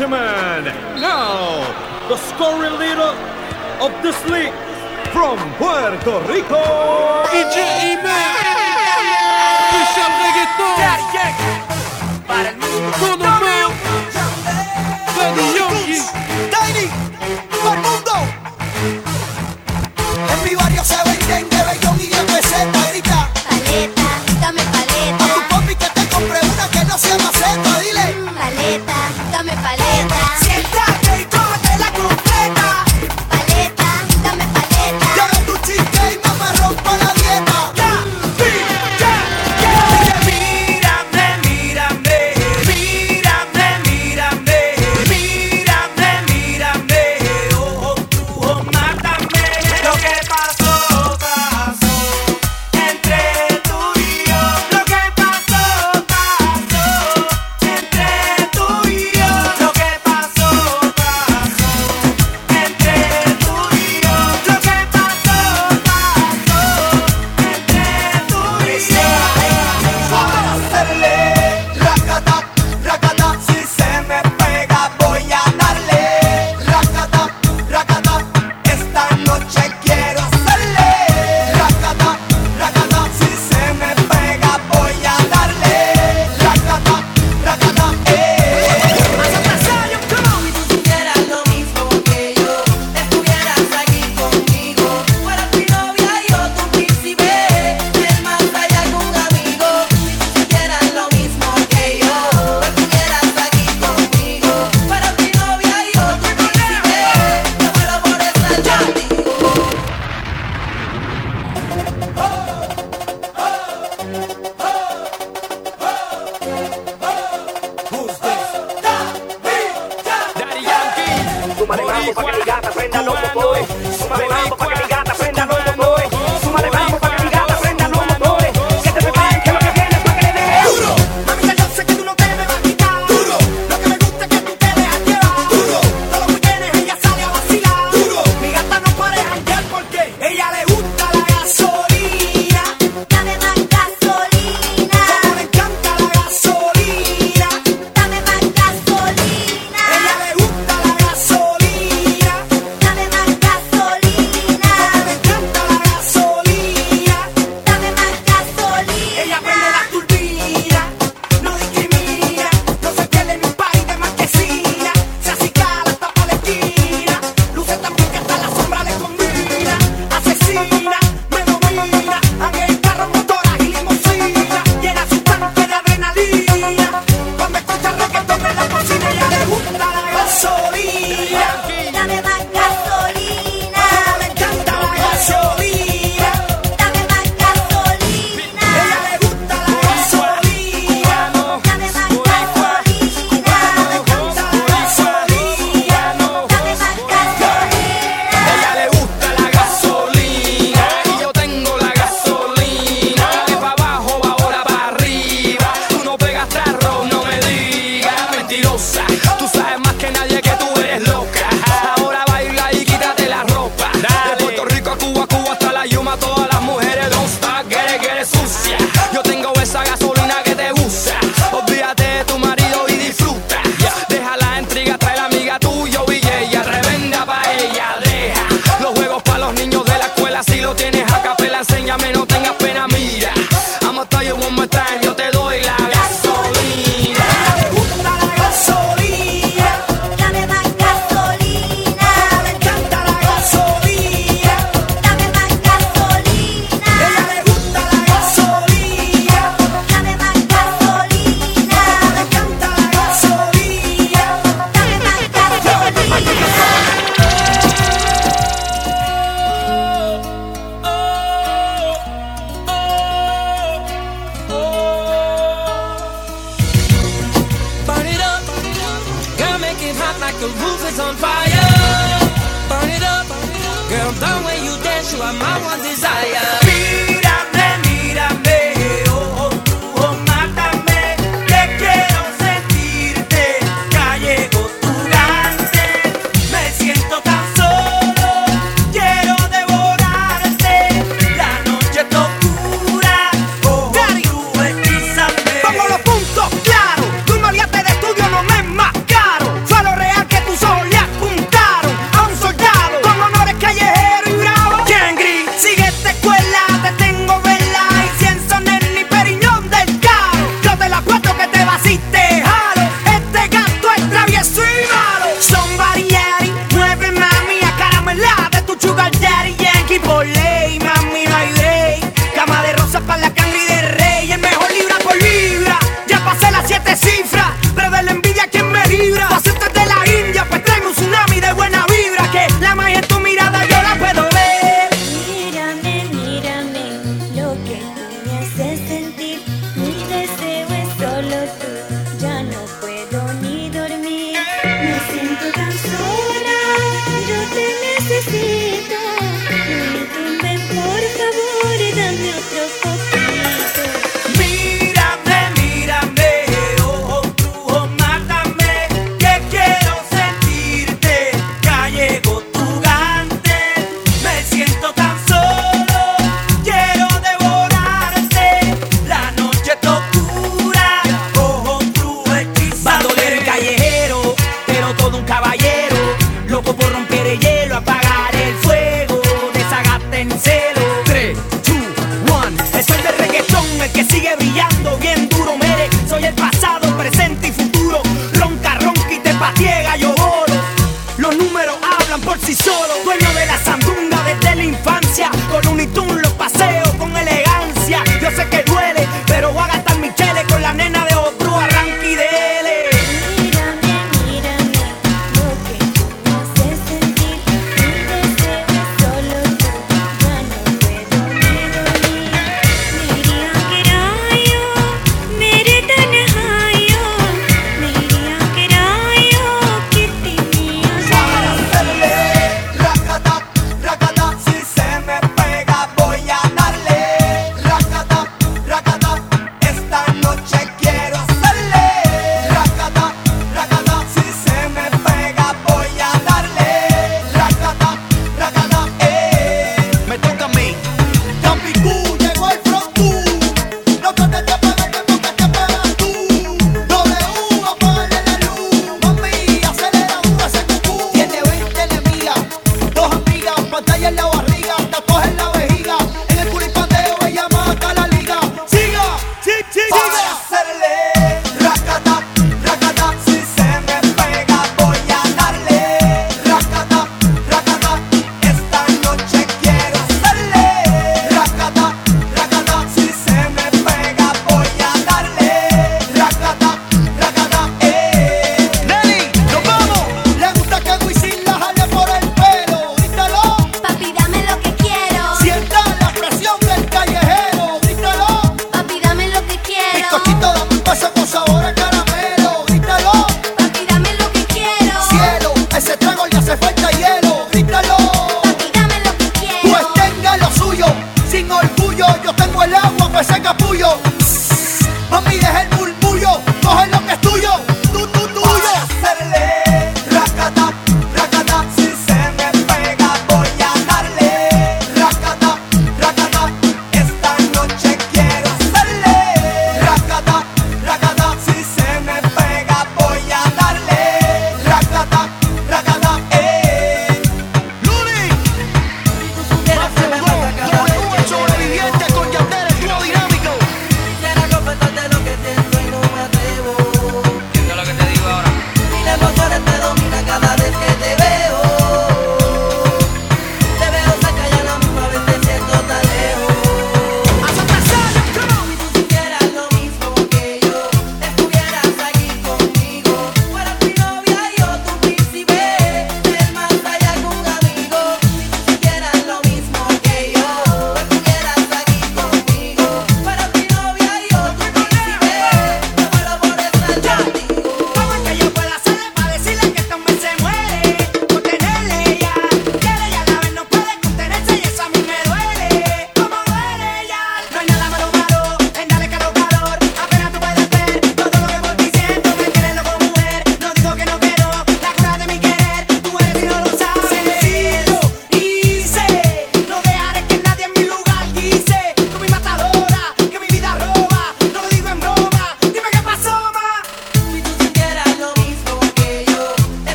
gentlemen, now the scoring leader of this league from Puerto Rico, Michel Reggaeton, Daddy Yankee, para el mundo, todo el mundo,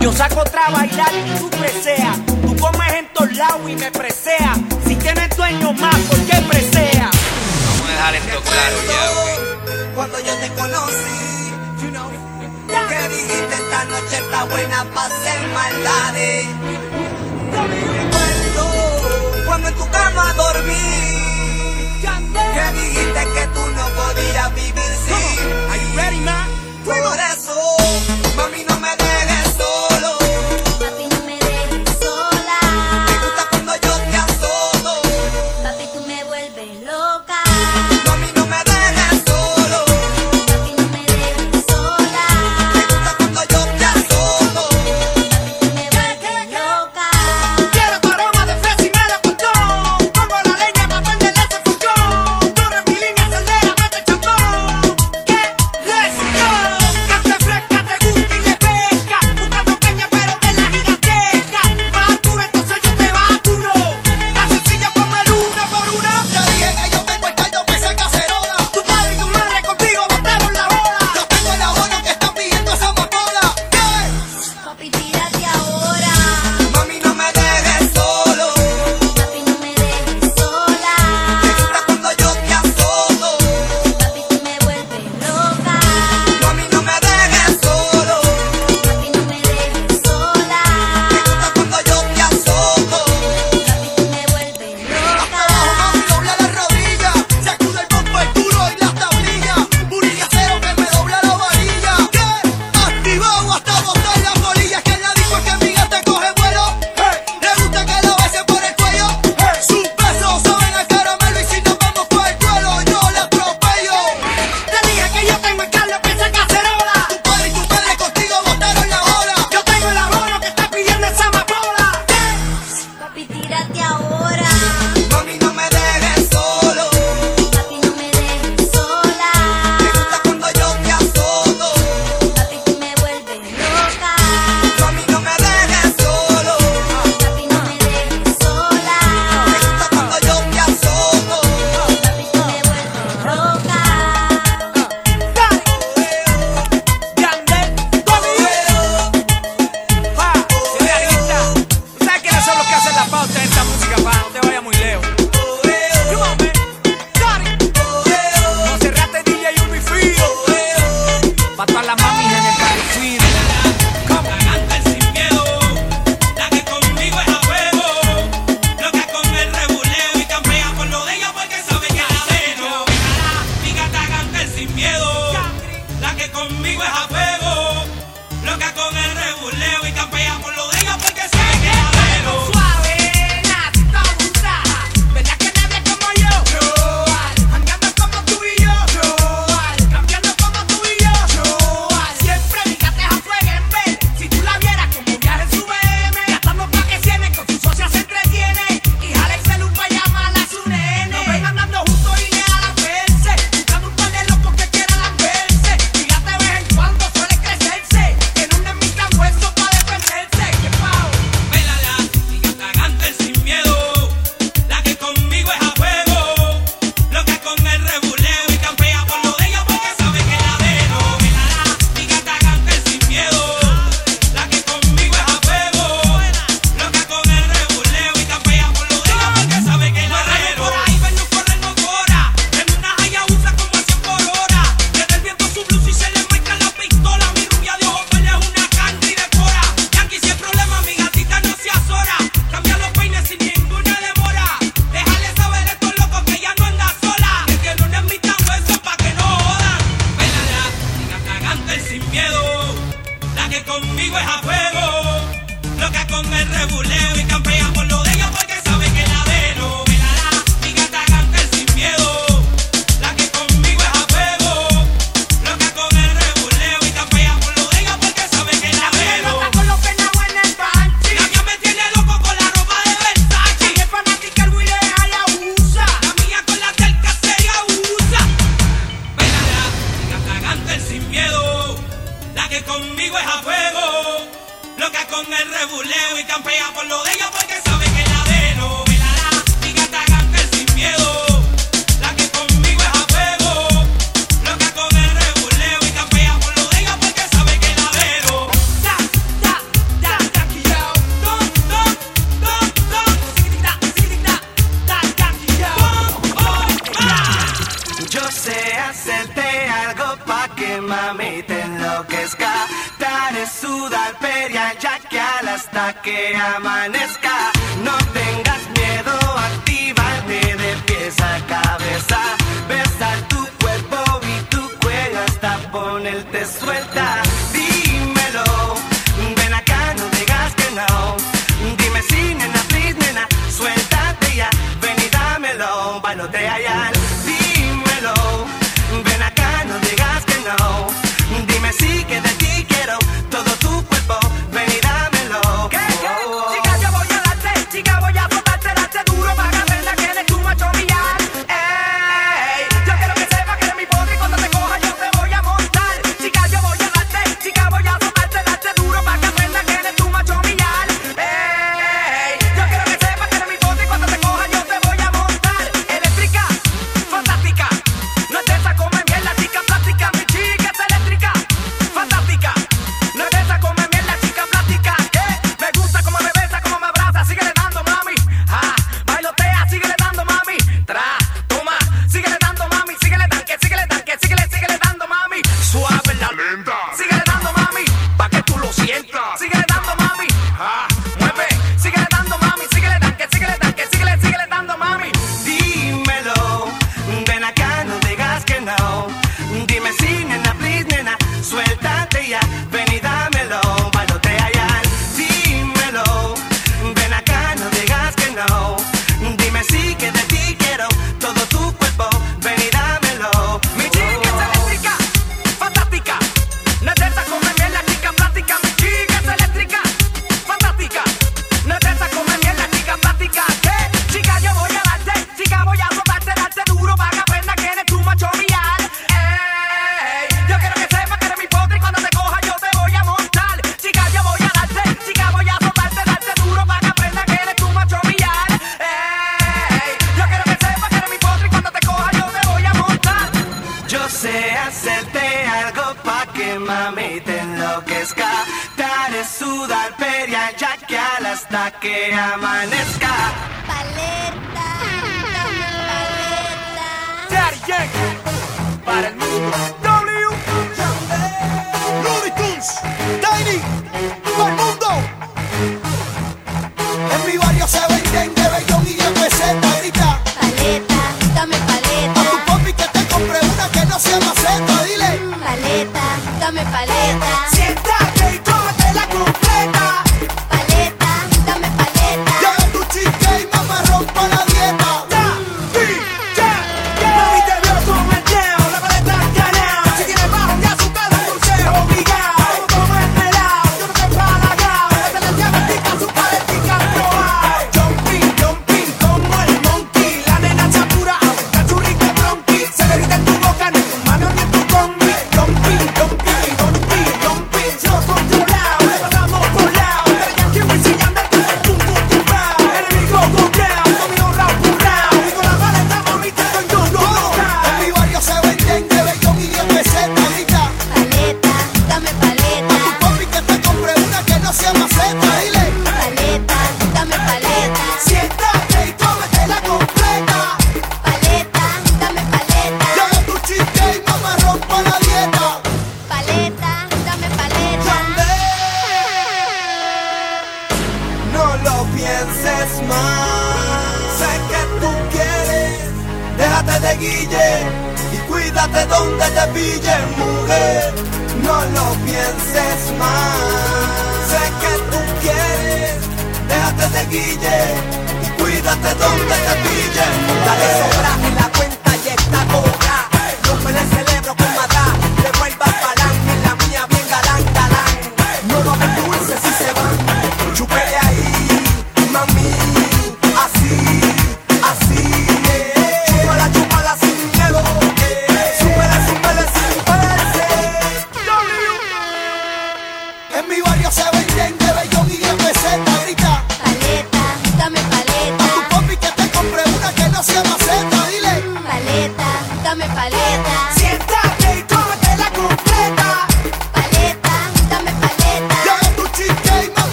Yo saco otra bailar y tú preseas. Tú comes en todos lados y me preseas. Si tienes dueño más, ¿por qué preseas? Vamos a dejar esto claro ya, Cuando yo te conocí, you know, que dijiste esta noche está buena para hacer maldades. Recuerdo cuando en tu cama dormí. Que dijiste que tú no podías vivir sin. Are you ready, man? Por eso, mami, no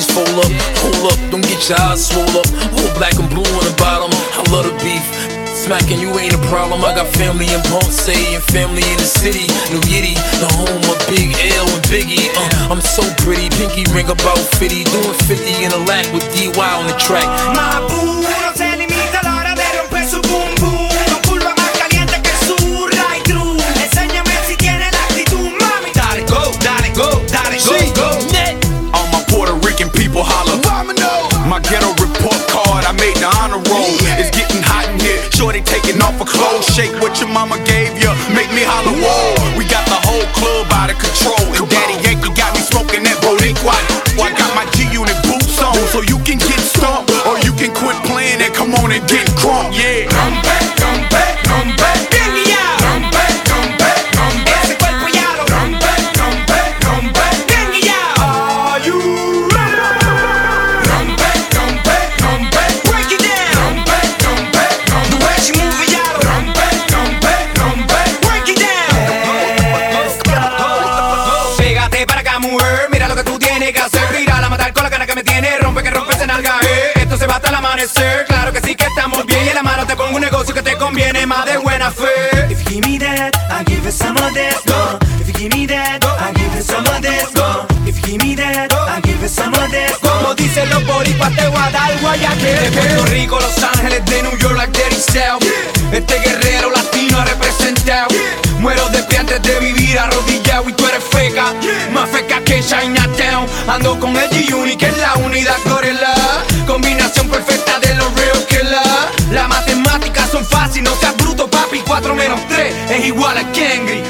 bitches fold up, hold up, don't get your eyes swole up. All black and blue on the bottom, I love the beef. Smacking you ain't a problem. I got family in Ponce and family in the city. New Yiddy, the home of Big L and Biggie. Uh, I'm so pretty, pinky ring about 50. Doing 50 in a lack with DY on the track. My boo. taking off her clothes. Shake what your mama gave you, make me holler, whoa. We got the whole club out of control, and daddy De Guadalajara, De Puerto Rico, Los Ángeles, de New York, like Este guerrero latino ha representado. Muero de pie de vivir arrodillado y tú eres feca. Más feca que Chinatown. Ando con el G-Unit, que es la unidad Corella. Combinación perfecta de los real killers. Las matemáticas son fáciles, no seas bruto, papi. 4 menos 3 es igual a Kengri.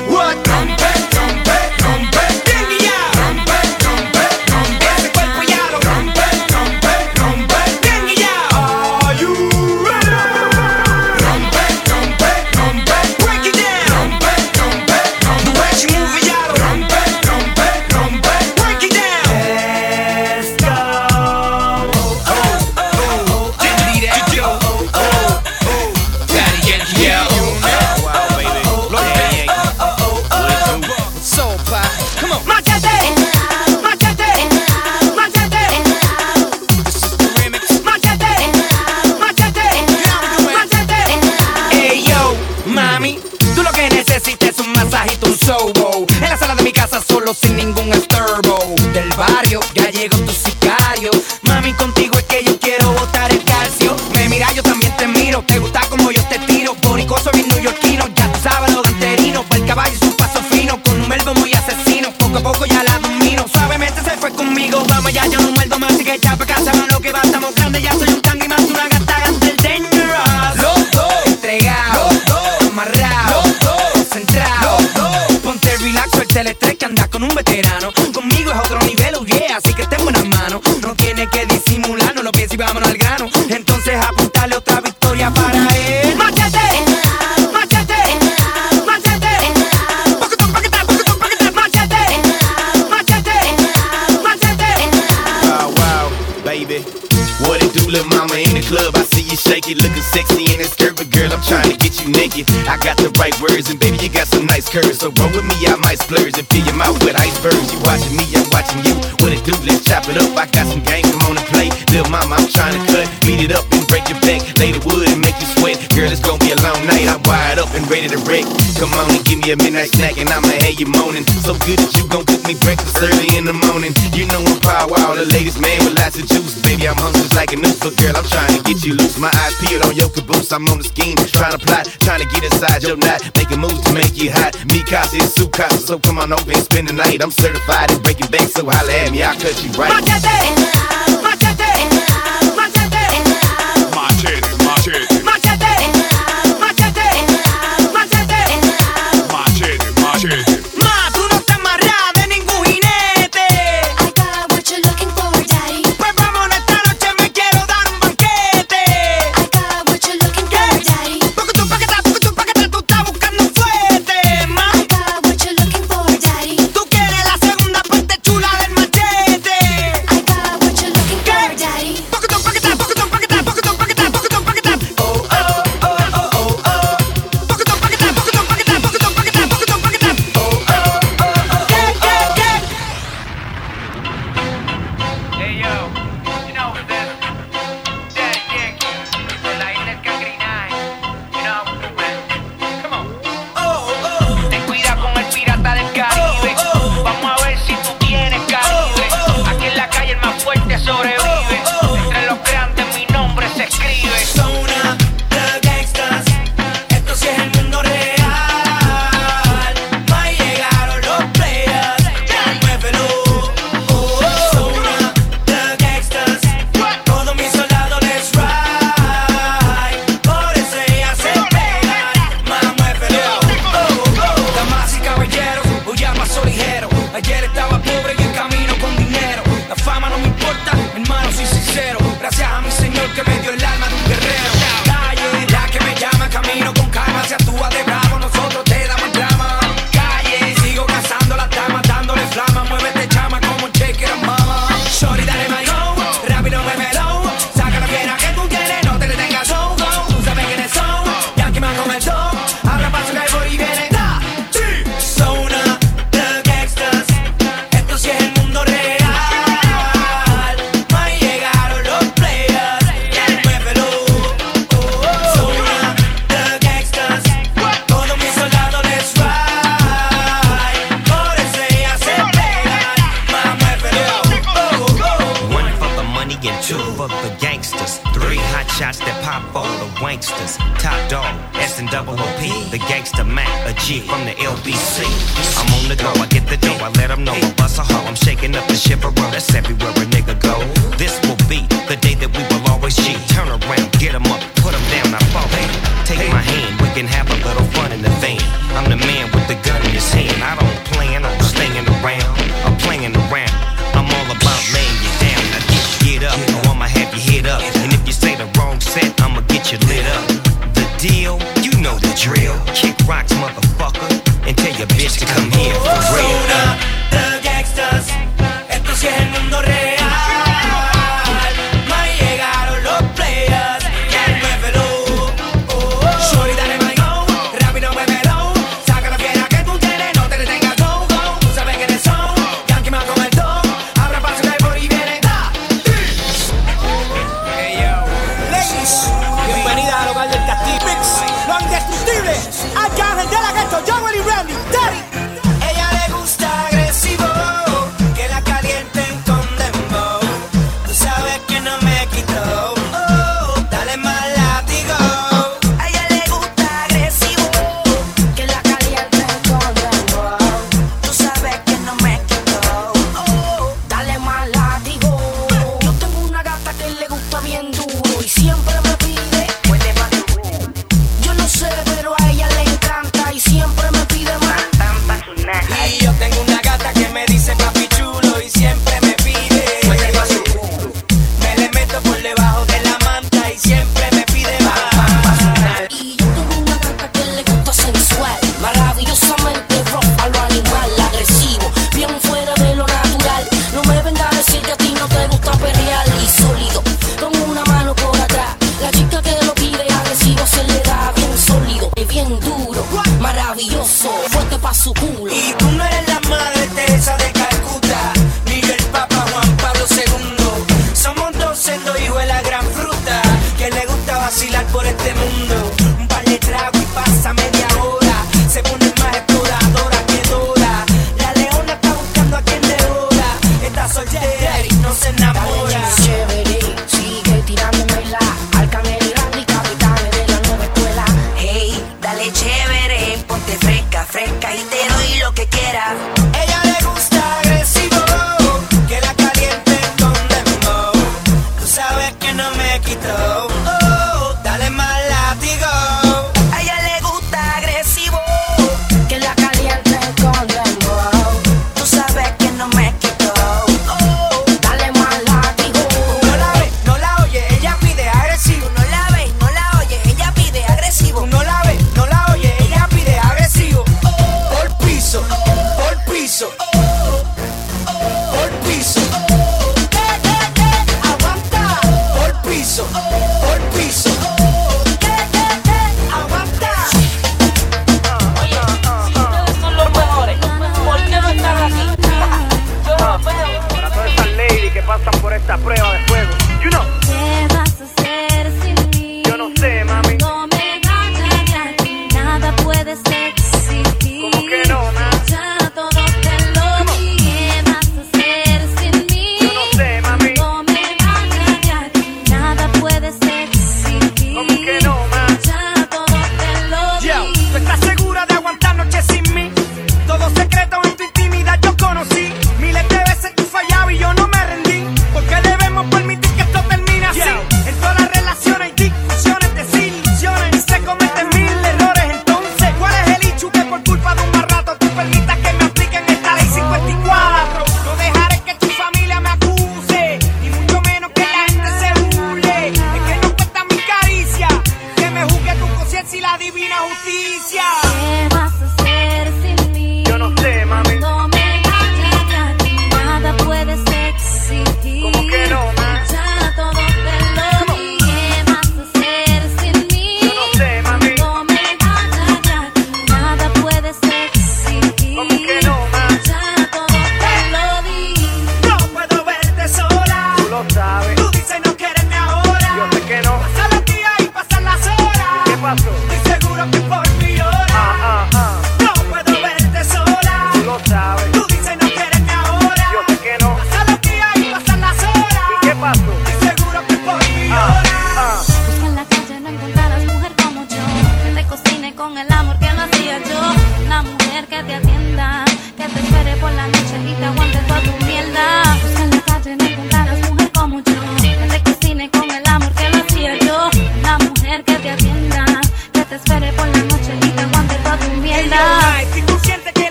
sin I'm hungry like a noose, but girl, I'm trying to get you loose. My eyes peeled on your caboose. I'm on the scheme, trying to plot, trying to get inside your knot. Making moves to make you hot. Me cops is Sue cops, so come on over and spend the night. I'm certified in breaking banks, so holla at me, I'll cut you right.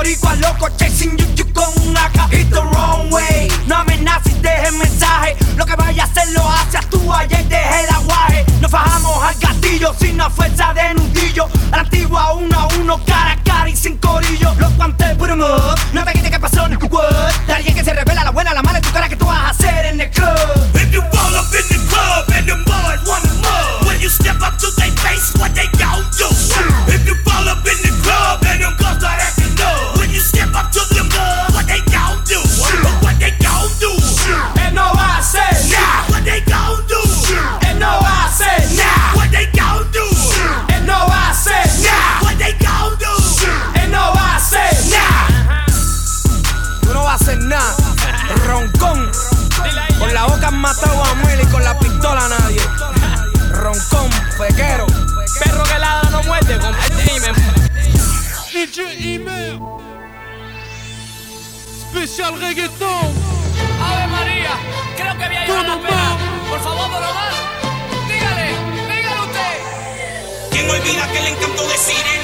boricua loco chasing you, you con un AK. Hit the wrong way. No amenaces, deje mensaje. Lo que vaya a hacer lo haces tú ayer dejé el aguaje. Nos fajamos al gatillo sin la fuerza de nudillo. La antigua uno a uno, cara a cara y sin corillo. Los guantes, put em up. No te quite que que le encantó decir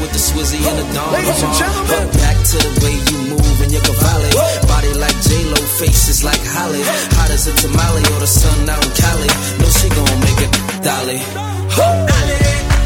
with the Swizzy and the Don. Ladies and gentlemen, back to the way you move and your cavalli. Body like J Lo, faces like Halle. Hot as a tamale or the sun out in Cali. No, she gon' make it, Dolly. Dolly.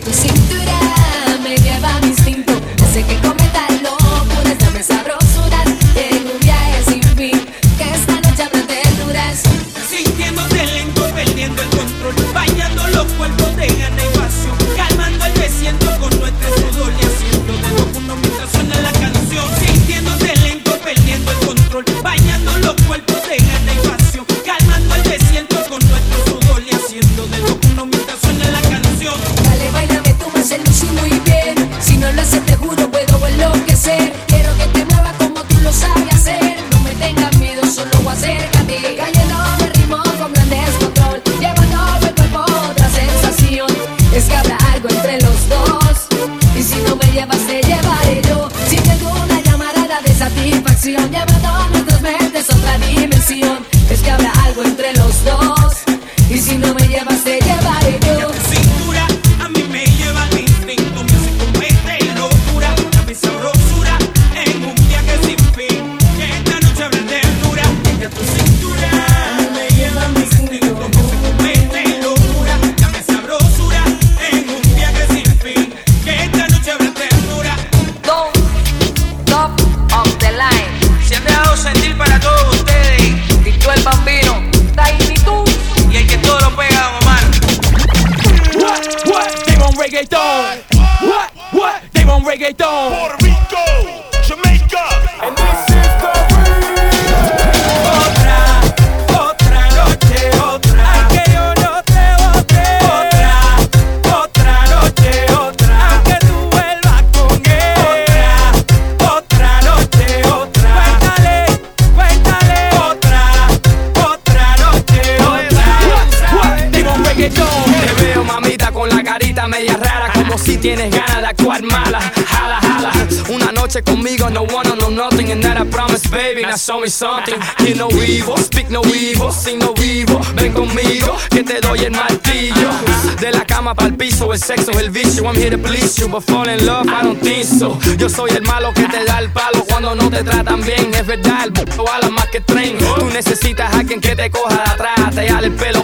que tú. I'm here to please you, but fall in love, I don't think so. Yo soy el malo que te da el palo cuando no te tratan bien. Es verdad, el a la más que tren. Tú necesitas a alguien que te coja de atrás, te jale el pelo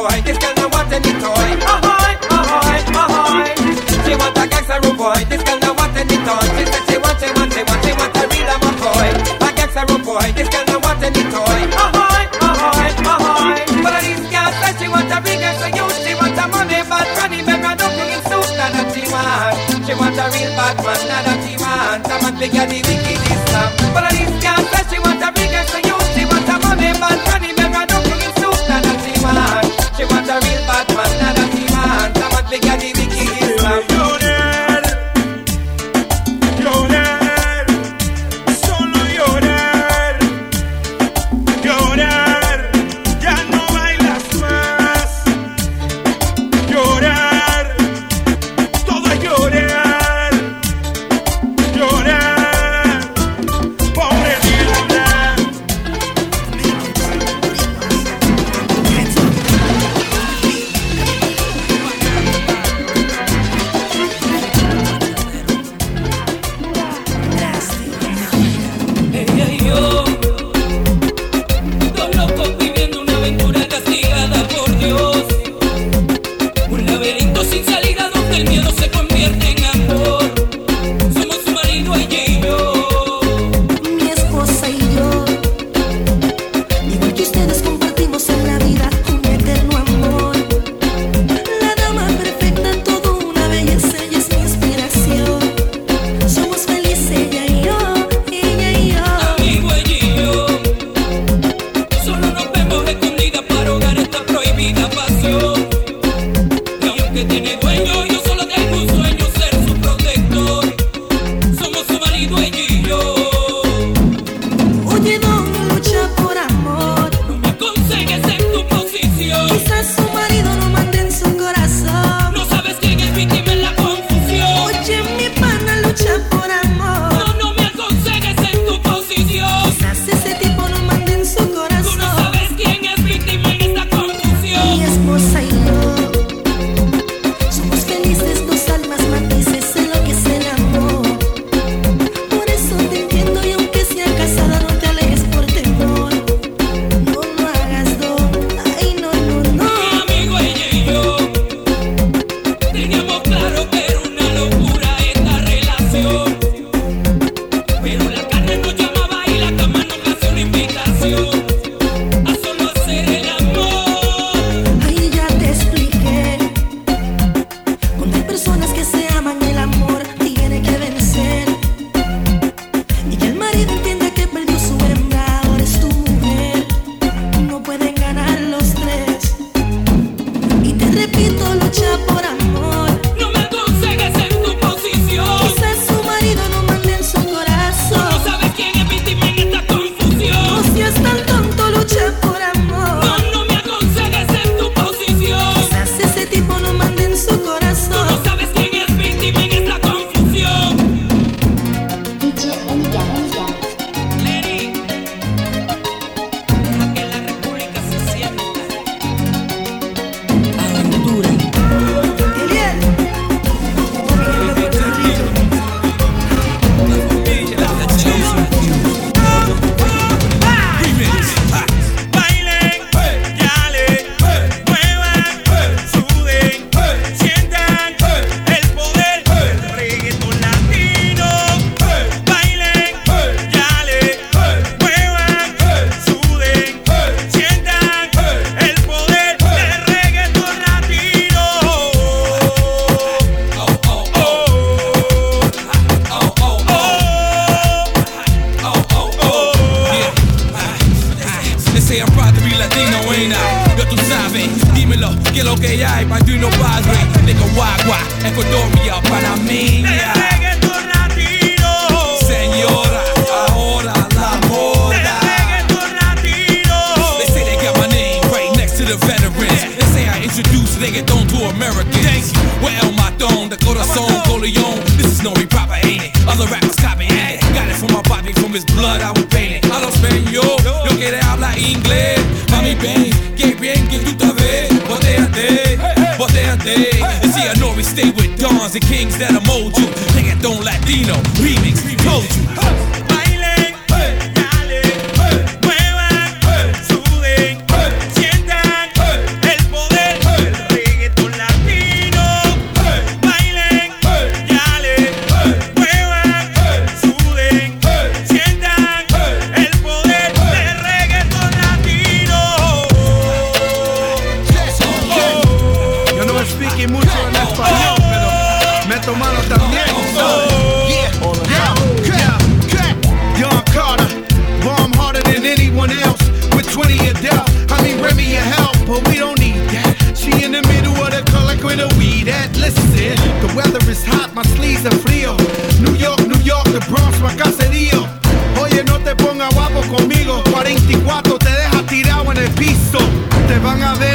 boy. This girl not want any toy. Ahoy, ahoy, ahoy. She want a gangster boy. This girl not want any toy. She said she want, she want, she want, she want a real I'm boy. A gangster boy. This girl not want any toy. Ahoy, ahoy, ahoy. But these girls says she want a big extra you. She want a money bad granny, make her no cooking soup. Now that she want, she want a real bad man. Now that she want, a man bigger than the wickedest man. But these girls says.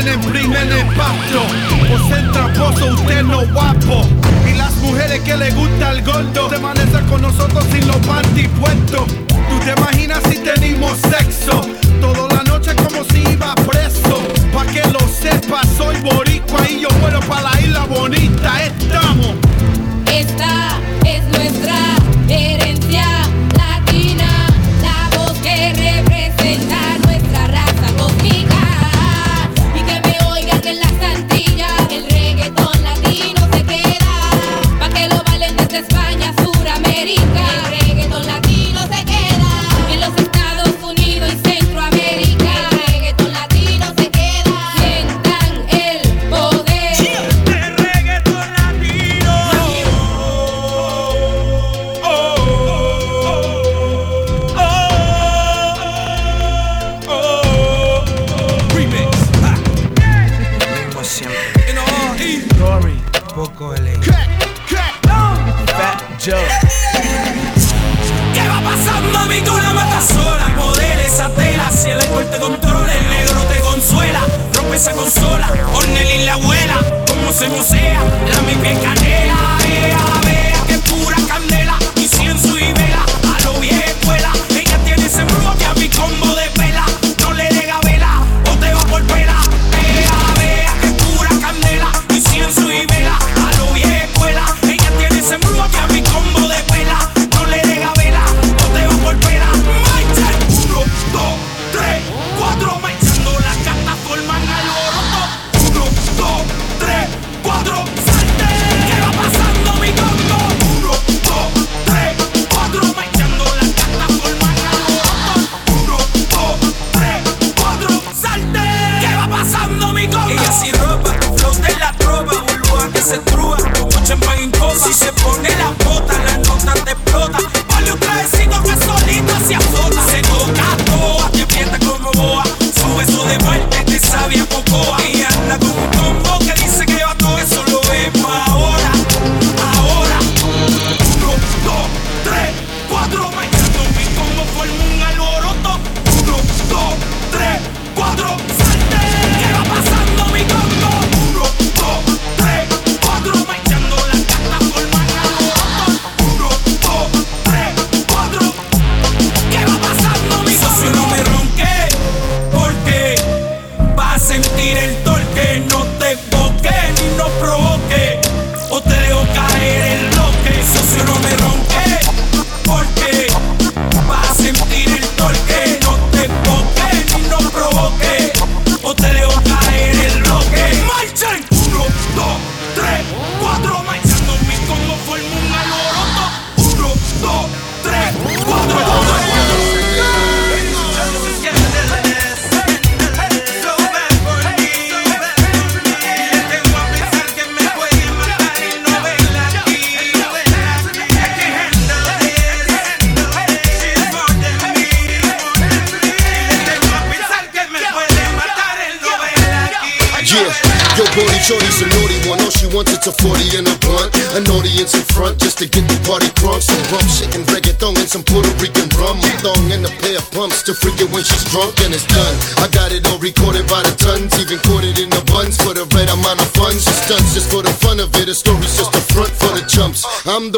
tienen primer impacto. Poseen tramposo, usted no guapo. Y las mujeres que le gusta el gordo se permanecen con nosotros sin los panty puestos. Tú te imaginas si tenemos sexo toda la noche como si iba preso. Pa' que lo sepa, soy boricua y yo muero para la isla bonita. Estamos. Esta es nuestra herencia.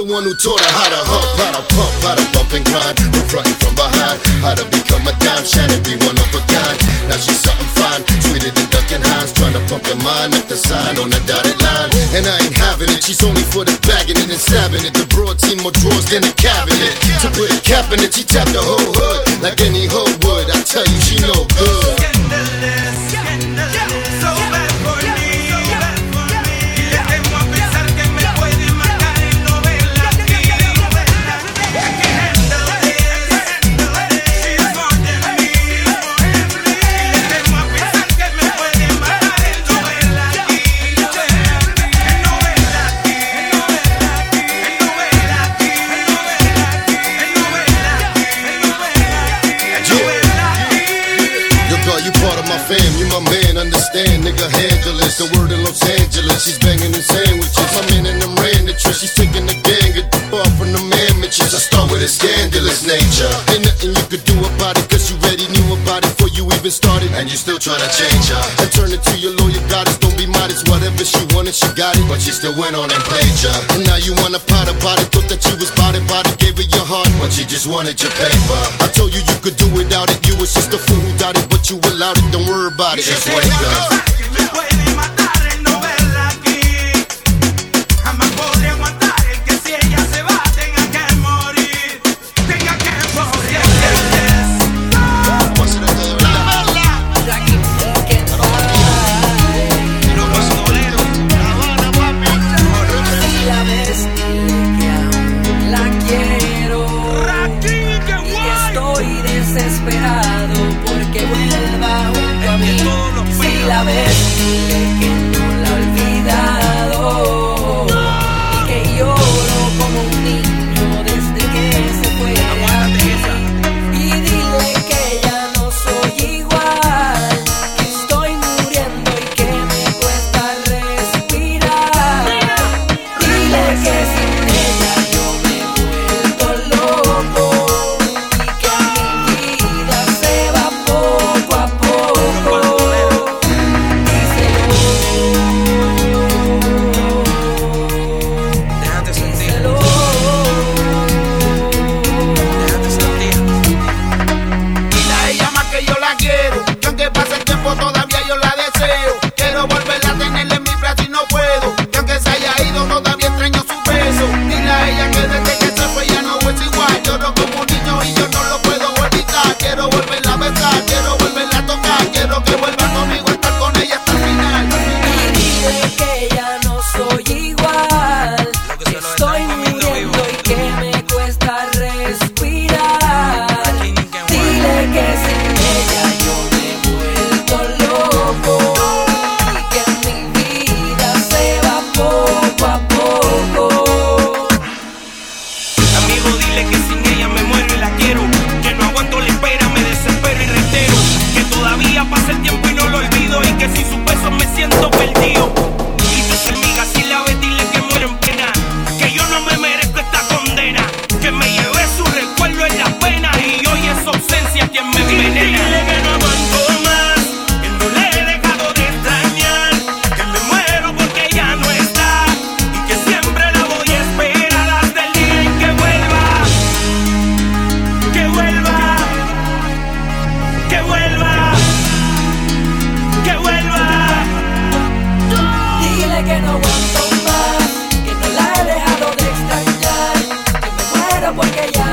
One who taught her how to hump, how to pump, how to bump and grind. We're frontin' from behind, how to become a dime, Shannon be one of a kind. Now she's something fine, sweeter than Duncan Hines, trying to pump your mind up the sign on the dotted line. And I ain't having it, she's only for the bagging it and stabbing it. The broad team more drawers than a cabinet. To put a cap in it, she tapped the whole hood it, still went on and played ya. And now you wanna pot about it, thought that you was it, bought it, gave her your heart, but she just wanted your paper. I told you you could do without it, you was just a fool who doubted, but you allowed it, don't worry about it, just wake up. porque ya